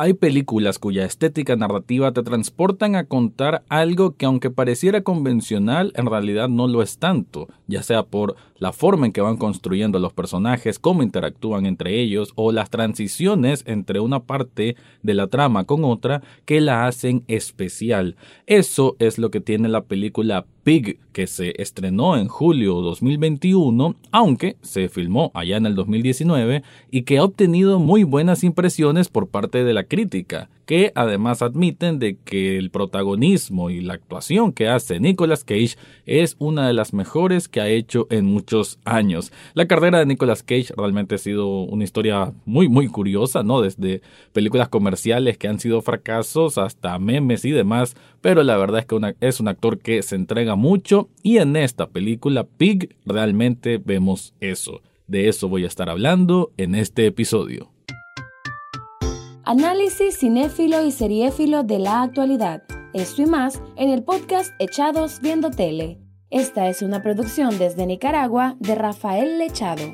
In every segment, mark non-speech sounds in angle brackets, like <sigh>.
Hay películas cuya estética narrativa te transportan a contar algo que aunque pareciera convencional, en realidad no lo es tanto, ya sea por la forma en que van construyendo los personajes, cómo interactúan entre ellos o las transiciones entre una parte de la trama con otra que la hacen especial. Eso es lo que tiene la película Pig, que se estrenó en julio 2021, aunque se filmó allá en el 2019 y que ha obtenido muy buenas impresiones por parte de la crítica que además admiten de que el protagonismo y la actuación que hace Nicolas Cage es una de las mejores que ha hecho en muchos años. La carrera de Nicolas Cage realmente ha sido una historia muy muy curiosa, ¿no? Desde películas comerciales que han sido fracasos hasta memes y demás, pero la verdad es que es un actor que se entrega mucho y en esta película Pig realmente vemos eso. De eso voy a estar hablando en este episodio. Análisis cinéfilo y seriéfilo de la actualidad. Esto y más en el podcast Echados Viendo Tele. Esta es una producción desde Nicaragua de Rafael Lechado.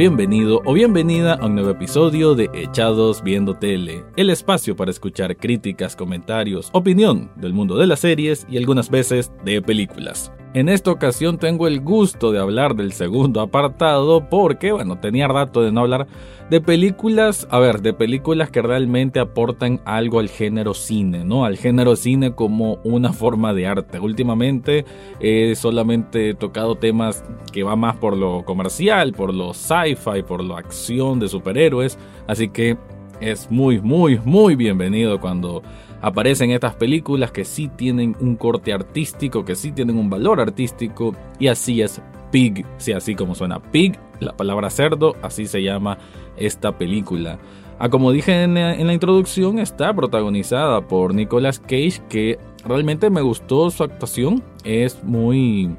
Bienvenido o bienvenida a un nuevo episodio de Echados Viendo Tele, el espacio para escuchar críticas, comentarios, opinión del mundo de las series y algunas veces de películas. En esta ocasión tengo el gusto de hablar del segundo apartado porque, bueno, tenía rato de no hablar de películas, a ver, de películas que realmente aportan algo al género cine, ¿no? Al género cine como una forma de arte. Últimamente he solamente tocado temas que van más por lo comercial, por lo sci-fi, por la acción de superhéroes, así que es muy, muy, muy bienvenido cuando aparecen estas películas que sí tienen un corte artístico, que sí tienen un valor artístico, y así es Pig, sí, así como suena Pig, la palabra cerdo, así se llama esta película. Ah, como dije en, en la introducción, está protagonizada por Nicolas Cage, que realmente me gustó su actuación, es muy...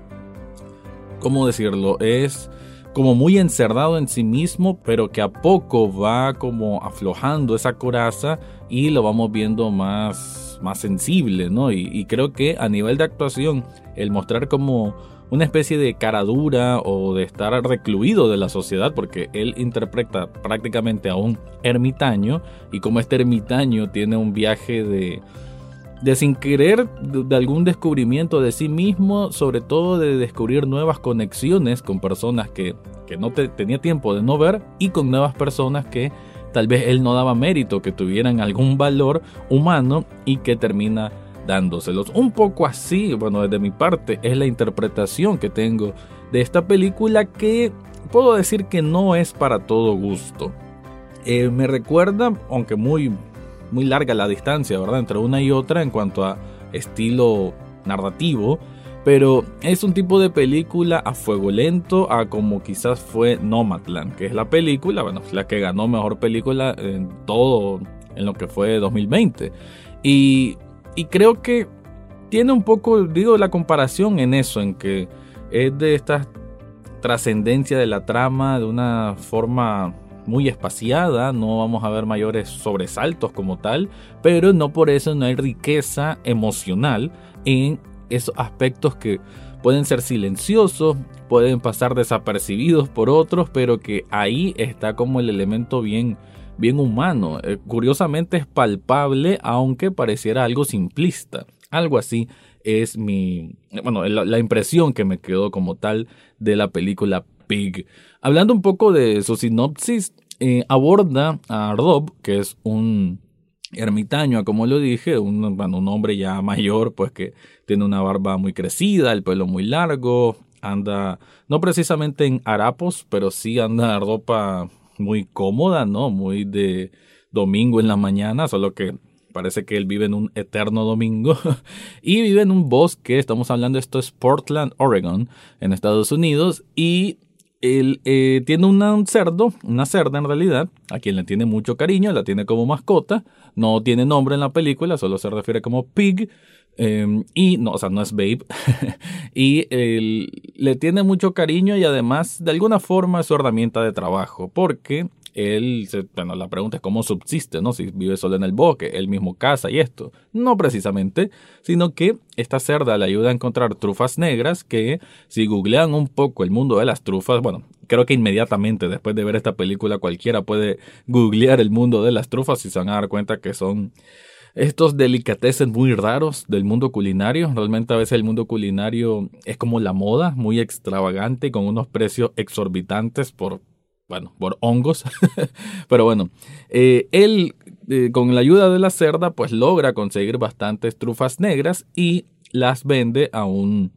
¿Cómo decirlo? Es como muy encerrado en sí mismo, pero que a poco va como aflojando esa coraza y lo vamos viendo más, más sensible, ¿no? Y, creo que a nivel de actuación, el mostrar como una especie de cara dura o de estar recluido de la sociedad, porque él interpreta prácticamente a un ermitaño, y como este ermitaño tiene un viaje de, de sin querer de algún descubrimiento de sí mismo, sobre todo de descubrir nuevas conexiones con personas que, que no tenía tiempo de no ver y con nuevas personas que tal vez él no daba mérito, que tuvieran algún valor humano y que termina dándoselos. Un poco así, bueno, desde mi parte es la interpretación que tengo de esta película que puedo decir que no es para todo gusto. Eh, me recuerda, aunque muy muy larga la distancia, ¿verdad? Entre una y otra en cuanto a estilo narrativo. Pero es un tipo de película a fuego lento, a como quizás fue Nomadland, que es la película, bueno, la que ganó mejor película en todo, en lo que fue 2020. Y, y creo que tiene un poco, digo, la comparación en eso, en que es de esta trascendencia de la trama de una forma muy espaciada, no vamos a ver mayores sobresaltos como tal, pero no por eso no hay riqueza emocional en esos aspectos que pueden ser silenciosos, pueden pasar desapercibidos por otros, pero que ahí está como el elemento bien bien humano. Eh, curiosamente es palpable, aunque pareciera algo simplista. Algo así es mi, bueno, la impresión que me quedó como tal de la película Hablando un poco de su sinopsis, eh, aborda a Rob, que es un ermitaño, como lo dije, un, un hombre ya <laughs> mayor, pues que tiene una barba muy crecida, el pelo muy largo, anda, no precisamente en harapos, pero sí anda ropa muy cómoda, ¿no? Muy de domingo en la mañana, solo que parece que él vive en un eterno domingo <laughs> y vive en un bosque, estamos hablando, esto es Portland, Oregon, en Estados Unidos, y él eh, tiene un cerdo, una cerda en realidad, a quien le tiene mucho cariño, la tiene como mascota, no tiene nombre en la película, solo se refiere como Pig, em, y no, o sea, no es Babe, <laughs> y él, le tiene mucho cariño y además de alguna forma es su herramienta de trabajo, porque él, bueno, la pregunta es cómo subsiste, ¿no? Si vive solo en el bosque, él mismo caza y esto. No precisamente, sino que esta cerda le ayuda a encontrar trufas negras que si googlean un poco el mundo de las trufas, bueno, creo que inmediatamente después de ver esta película cualquiera puede googlear el mundo de las trufas y se van a dar cuenta que son estos delicatessen muy raros del mundo culinario. Realmente a veces el mundo culinario es como la moda, muy extravagante, con unos precios exorbitantes por, bueno, por hongos. <laughs> Pero bueno, eh, él eh, con la ayuda de la cerda pues logra conseguir bastantes trufas negras y las vende a un,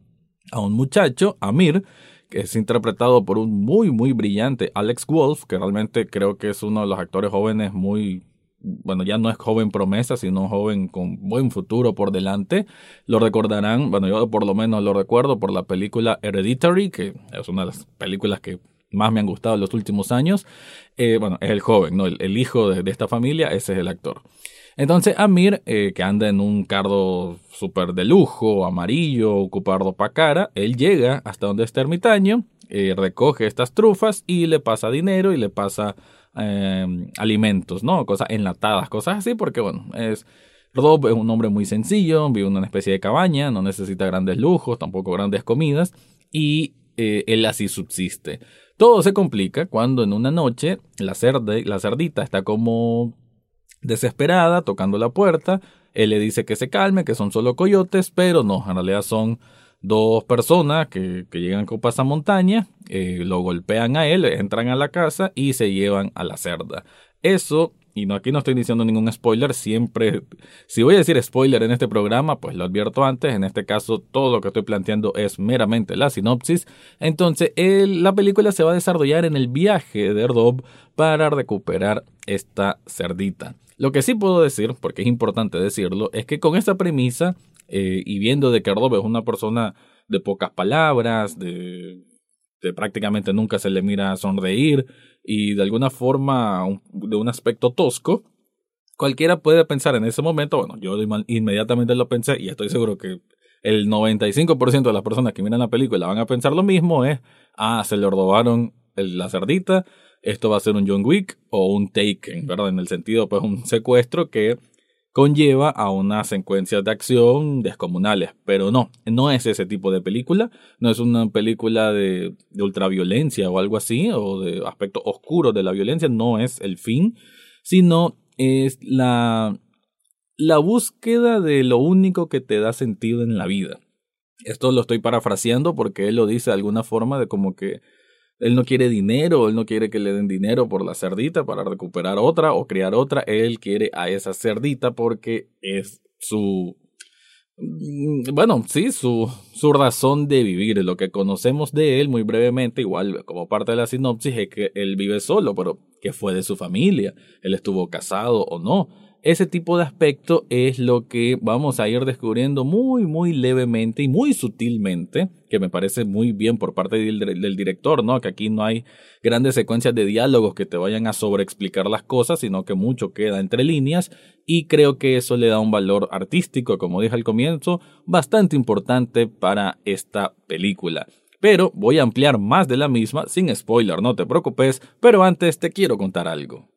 a un muchacho, Amir, que es interpretado por un muy, muy brillante Alex Wolf, que realmente creo que es uno de los actores jóvenes muy bueno, ya no es joven promesa, sino joven con buen futuro por delante. Lo recordarán, bueno, yo por lo menos lo recuerdo por la película Hereditary, que es una de las películas que más me han gustado en los últimos años. Eh, bueno, es el joven, ¿no? El, hijo de, esta familia, ese es el actor. Entonces Amir, eh, que anda en un cardo súper de lujo, amarillo, ocupado para cara, él llega hasta donde está ermitaño, eh, recoge estas trufas y le pasa dinero y le pasa Em, alimentos, ¿no? Cosas enlatadas, cosas así, porque bueno, es... Rob es un hombre muy sencillo, vive en una especie de cabaña, no necesita grandes lujos, tampoco grandes comidas, y él así subsiste. Todo se complica cuando en una noche la, la cerdita está como desesperada, tocando la puerta, él le dice que se calme, que son solo coyotes, pero no, en realidad son dos personas que, llegan con pasamontaña, eh, lo golpean a él, entran a la casa y se llevan a la cerda. Eso, y no aquí no estoy diciendo ningún spoiler, siempre, si voy a decir spoiler en este programa, pues lo advierto antes, en este caso todo lo que estoy planteando es meramente la sinopsis, entonces la película se va a desarrollar en el viaje de Erdob para recuperar esta cerdita. Lo que sí puedo decir, porque es importante decirlo, es que con esta premisa eh, y viendo de que Rob es una persona de pocas palabras, de, prácticamente nunca se le mira sonreír y de alguna forma de un aspecto tosco, cualquiera puede pensar en ese momento, bueno, yo inmediatamente lo pensé y estoy seguro que el 95% de las personas que miran la película van a pensar lo mismo, es, ah, se le robaron la cerdita, esto va a ser un John Wick o un Taken, ¿verdad? En el sentido, pues, un secuestro que conlleva a unas secuencias de acción descomunales, pero no, no es ese tipo de película, no es una película de, ultraviolencia o algo así, o de aspecto oscuro de la violencia, no es el fin, sino es la, la búsqueda de lo único que te da sentido en la vida. Esto lo estoy parafraseando porque él lo dice de alguna forma de como que él no quiere dinero, él no quiere que le den dinero por la cerdita para recuperar otra o criar otra, él quiere a esa cerdita porque es su mm, bueno, sí, su, su razón de vivir. Lo que conocemos de él muy brevemente, igual como parte de la sinopsis, es que él vive solo, pero que fue de su familia, él estuvo casado o no. Ese tipo de aspecto es lo que vamos a ir descubriendo muy, muy levemente y muy sutilmente, que me parece muy bien por parte del, director, ¿no? Que aquí no hay grandes secuencias de diálogos que te vayan a sobreexplicar las cosas, sino que mucho queda entre líneas y creo que eso le da un valor artístico, como dije al comienzo, bastante importante para esta película pero voy a ampliar más de la misma sin spoiler, no te preocupes, pero antes te quiero contar algo.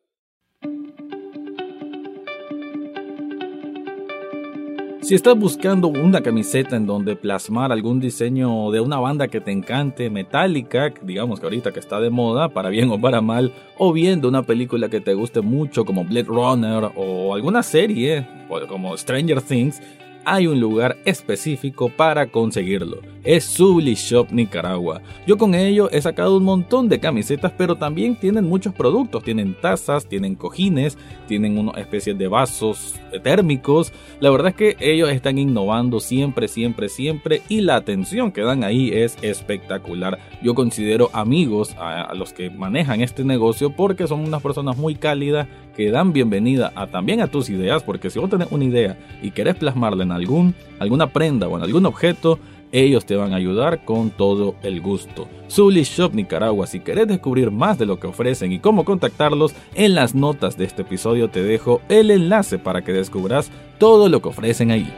Si estás buscando una camiseta en donde plasmar algún diseño de una banda que te encante, metálica, digamos que ahorita que está de moda, para bien o para mal, o bien de una película que te guste mucho como Blade Runner o alguna serie como Stranger Things, hay un lugar específico para conseguirlo. Es Subli Shop Nicaragua. Yo con ello he sacado un montón de camisetas, pero también tienen muchos productos. Tienen tazas, tienen cojines, tienen una especie de vasos térmicos. La verdad es que ellos están innovando siempre, siempre, siempre y la atención que dan ahí es espectacular. Yo considero amigos a, los que manejan este negocio porque son unas personas muy cálidas que dan bienvenida a, también a tus ideas, porque si vos tenés una idea y querés plasmarla en algún, alguna prenda o en algún objeto, ellos te van a ayudar con todo el gusto. Zully Shop Nicaragua, si querés descubrir más de lo que ofrecen y cómo contactarlos, en las notas de este episodio te dejo el enlace para que descubras todo lo que ofrecen ahí.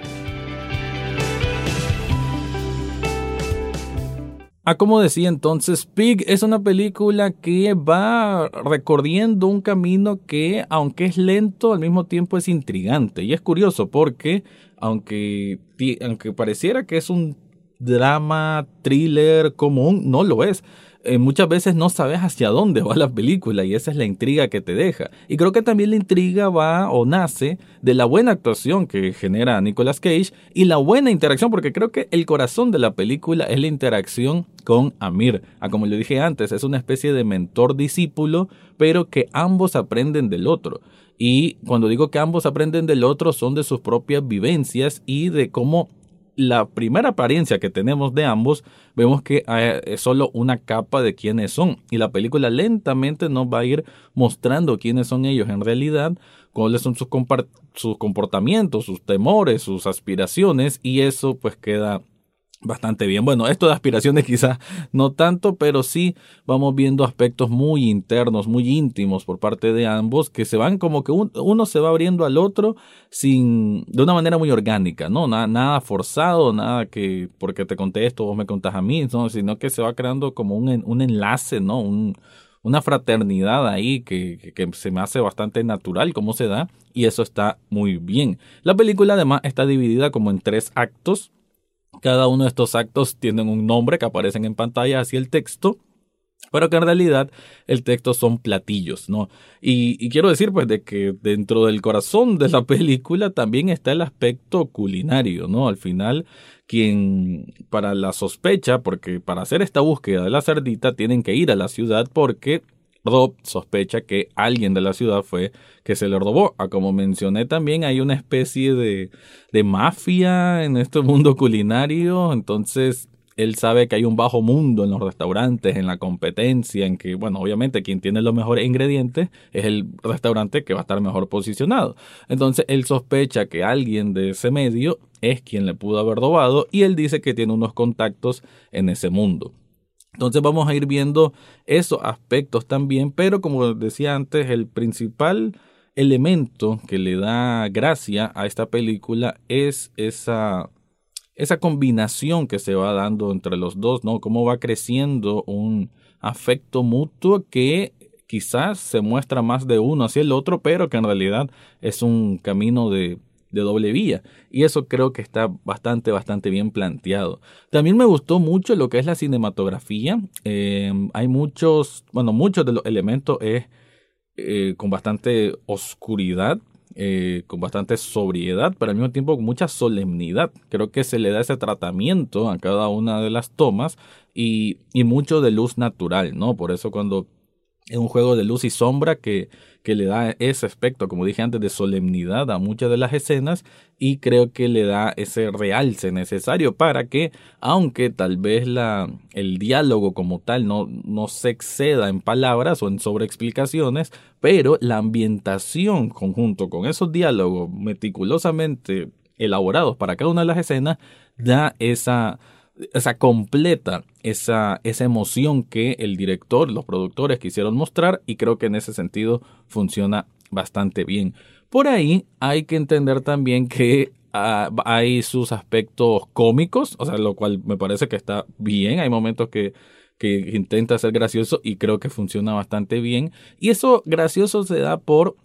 Ah, como decía entonces, Pig es una película que va recorriendo un camino que, aunque es lento, al mismo tiempo es intrigante. Y es curioso porque, aunque, aunque pareciera que es un drama, thriller común, no lo es. Eh, muchas veces no sabes hacia dónde va la película y esa es la intriga que te deja. Y creo que también la intriga va o nace de la buena actuación que genera Nicolas Cage y la buena interacción, porque creo que el corazón de la película es la interacción con Amir. Ah, como le dije antes, es una especie de mentor-discípulo, pero que ambos aprenden del otro. Y cuando digo que ambos aprenden del otro son de sus propias vivencias y de cómo la primera apariencia que tenemos de ambos, vemos que eh, es solo una capa de quiénes son. Y la película lentamente nos va a ir mostrando quiénes son ellos en realidad, cuáles son sus, sus comportamientos, sus temores, sus aspiraciones, y eso pues queda bastante bien. Bueno, esto de aspiraciones <laughs> quizás no tanto, pero sí vamos viendo aspectos muy internos, muy íntimos por parte de ambos, que se van como que uno se va abriendo al otro sin, de una manera muy orgánica, ¿no? Nada, nada forzado, nada que porque te conté esto, vos me contás a mí, ¿no? sino que se va creando como un, un enlace, ¿no? Un, una fraternidad ahí que, que, se me hace bastante natural cómo se da y eso está muy bien. La película además está dividida como en tres actos cada uno de estos actos tienen un nombre que aparecen en pantalla hacia el texto, pero que en realidad el texto son platillos, ¿no? Y, quiero decir pues de que dentro del corazón de la <laughs> película también está el aspecto culinario, ¿no? Al final, quien para la sospecha, porque para hacer esta búsqueda de la cerdita tienen que ir a la ciudad porque Rob sospecha que alguien de la ciudad fue que se le robó. Ah, como mencioné también, hay una especie de, de mafia en este mundo culinario. Entonces, él sabe que hay un bajo mundo en los restaurantes, en la competencia, en que, bueno, obviamente quien tiene los mejores ingredientes es el restaurante que va a estar mejor posicionado. Entonces, él sospecha que alguien de ese medio es quien le pudo haber robado y él dice que tiene unos contactos en ese mundo. Entonces vamos a ir viendo esos aspectos también, pero como decía antes, el principal elemento que le da gracia a esta película es esa, esa combinación que se va dando entre los dos, ¿no? Cómo va creciendo un afecto mutuo que quizás se muestra más de uno hacia el otro, pero que en realidad es un camino de de doble vía. Y eso creo que está bastante, bastante bien planteado. También me gustó mucho lo que es la cinematografía. Eh, hay muchos, bueno, muchos de los elementos es eh, con bastante oscuridad. Eh, con bastante sobriedad, pero al mismo tiempo con mucha solemnidad. Creo que se le da ese tratamiento a cada una de las tomas y, y mucho de luz natural, ¿no? Por eso cuando es un juego de luz y sombra que, que, le da ese aspecto, como dije antes, de solemnidad a muchas de las escenas y creo que le da ese realce necesario para que, aunque tal vez la, el diálogo como tal no, no se exceda en palabras o en sobreexplicaciones, pero la ambientación conjunto con esos diálogos meticulosamente elaborados para cada una de las escenas da esa esa completa esa, esa emoción que el director, los productores quisieron mostrar y creo que en ese sentido funciona bastante bien. Por ahí hay que entender también que ah, hay sus aspectos cómicos, o sea, lo cual me parece que está bien, hay momentos que, que intenta ser gracioso y creo que funciona bastante bien y eso gracioso se da por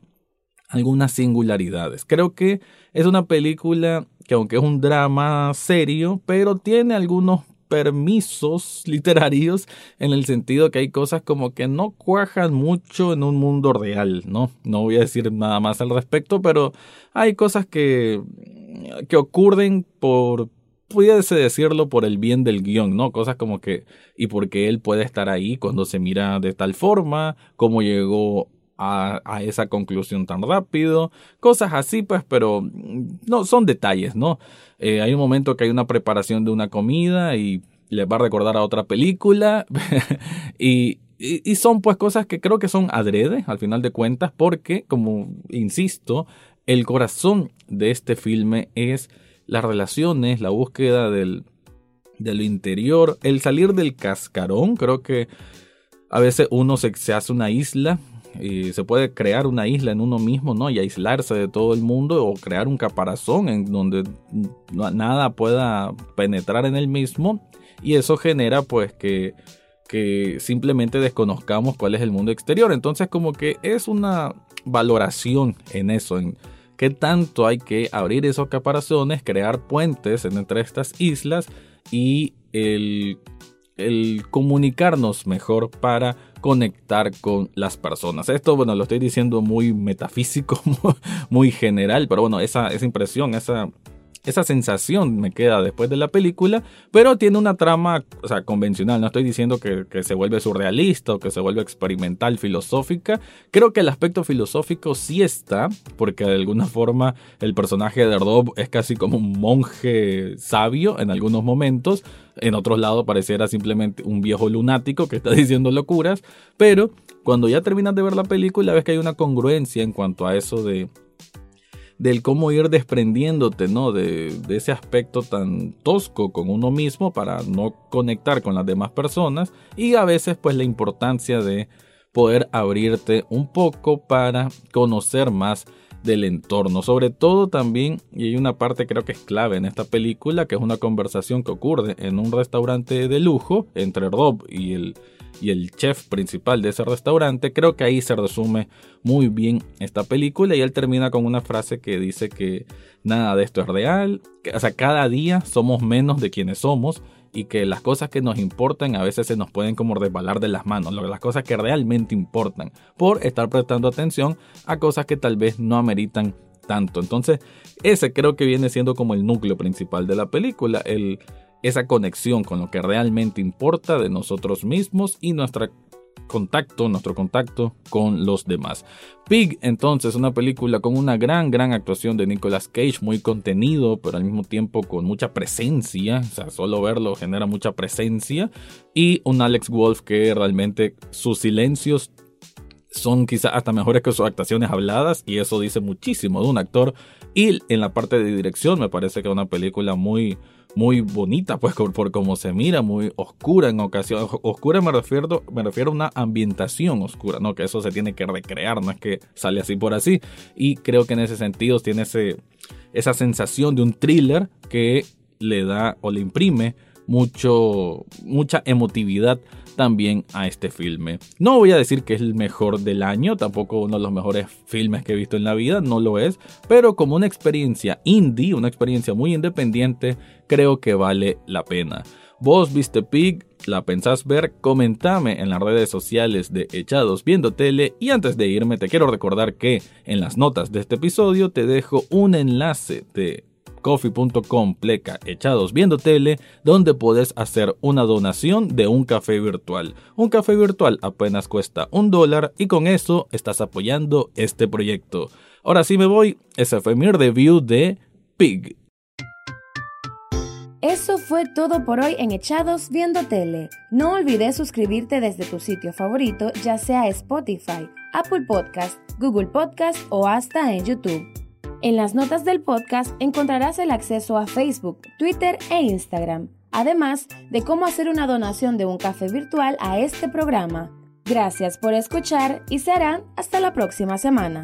algunas singularidades. Creo que es una película que aunque es un drama serio, pero tiene algunos permisos <laughs> literarios en el sentido que hay cosas como que no cuajan mucho en un mundo real, ¿no? No voy a decir nada más al respecto, pero hay cosas que, que ocurren por, pudiese decirlo, por el bien del guion, ¿no? Cosas como que, y por qué él puede estar ahí cuando se mira de tal forma, cómo llegó a, esa conclusión tan rápido, cosas así, pues, pero mm, no, son detalles, ¿no? Eh, hay un momento que hay una preparación de una comida y les va a recordar a otra película <laughs> y, y, son pues cosas que creo que son adrede al final de cuentas porque, como insisto, el corazón de este filme es las relaciones, la búsqueda del, de lo interior, el salir del cascarón, creo que a veces uno se, se hace una isla y se puede crear una isla en uno mismo, ¿no? Y aislarse de todo el mundo o crear un caparazón en donde nada pueda penetrar en el mismo. y eso genera pues que que simplemente desconozcamos cuál es el mundo exterior. Entonces como que es una valoración en eso, en qué tanto hay que abrir esos caparazones, crear puentes entre estas islas y el, el comunicarnos mejor para conectar con las personas. Esto, bueno, lo estoy diciendo muy metafísico, <laughs> muy general, pero bueno, esa, esa impresión, esa esa sensación me queda después de la película, pero tiene una trama o sea, convencional. No estoy diciendo que, se vuelve surrealista o que se vuelve experimental, filosófica. Creo que el aspecto filosófico sí está, porque de alguna forma el personaje de Erdob es casi como un monje sabio en algunos momentos. En otros lados pareciera simplemente un viejo lunático que está <laughs> diciendo locuras. Pero cuando ya terminas de ver la película ves que hay una congruencia en cuanto a eso de del cómo ir desprendiéndote, ¿no? De, ese aspecto tan tosco con uno mismo para no conectar con las demás personas y a veces pues la importancia de poder abrirte un poco para conocer más del entorno. Sobre todo también, y hay una parte creo que es clave en esta película, que es una conversación que ocurre en un restaurante de lujo entre Rob y el y el chef principal de ese restaurante, creo que ahí se resume muy bien esta película y él termina con una frase que dice que nada de esto es real, o sea, cada día somos menos de quienes somos y que las cosas que nos importan a veces se nos pueden como resbalar de las manos, las cosas que realmente importan, por estar prestando atención a cosas que tal vez no ameritan tanto. Entonces, ese creo que viene siendo como el núcleo principal de la película, el esa conexión con lo que realmente importa de nosotros mismos y nuestro contacto, nuestro contacto con los demás. Pig, entonces, una película con una gran, gran actuación de Nicolas Cage, muy contenido, pero al mismo tiempo con mucha presencia, o sea, solo verlo genera mucha presencia, y un Alex Wolf que realmente sus silencios son quizás hasta mejores que sus actuaciones habladas y eso dice muchísimo de un actor y en la parte de dirección me parece que es una película muy muy bonita, pues por, cómo se mira, muy oscura en ocasiones. Oscura me refiero, me refiero a una ambientación oscura, ¿no? Que eso se tiene que recrear, no es que sale así por así. Y creo que en ese sentido tiene ese, esa sensación de un thriller que le da o le imprime mucho, mucha emotividad también a este filme. No voy a decir que es el mejor del año, tampoco uno de los mejores filmes que he visto en la vida, no lo es, pero como una experiencia indie, una experiencia muy independiente, creo que vale la pena. Vos viste Pig, la pensás ver, comentame en las redes sociales de Echados Viendo Tele y antes de irme te quiero recordar que en las notas de este episodio te dejo un enlace de coffee.com pleca echados viendo tele, donde puedes hacer una donación de un café virtual. Un café virtual apenas cuesta un dólar y con eso estás apoyando este proyecto. Ahora sí me voy, ese fue mi review de Pig. Eso fue todo por hoy en Echados Viendo Tele. No olvides suscribirte desde tu sitio favorito, ya sea Spotify, Apple Podcast, Google Podcast o hasta en YouTube. En las notas del podcast encontrarás el acceso a Facebook, Twitter e Instagram, además de cómo hacer una donación de un café virtual a este programa. Gracias por escuchar y serán hasta la próxima semana.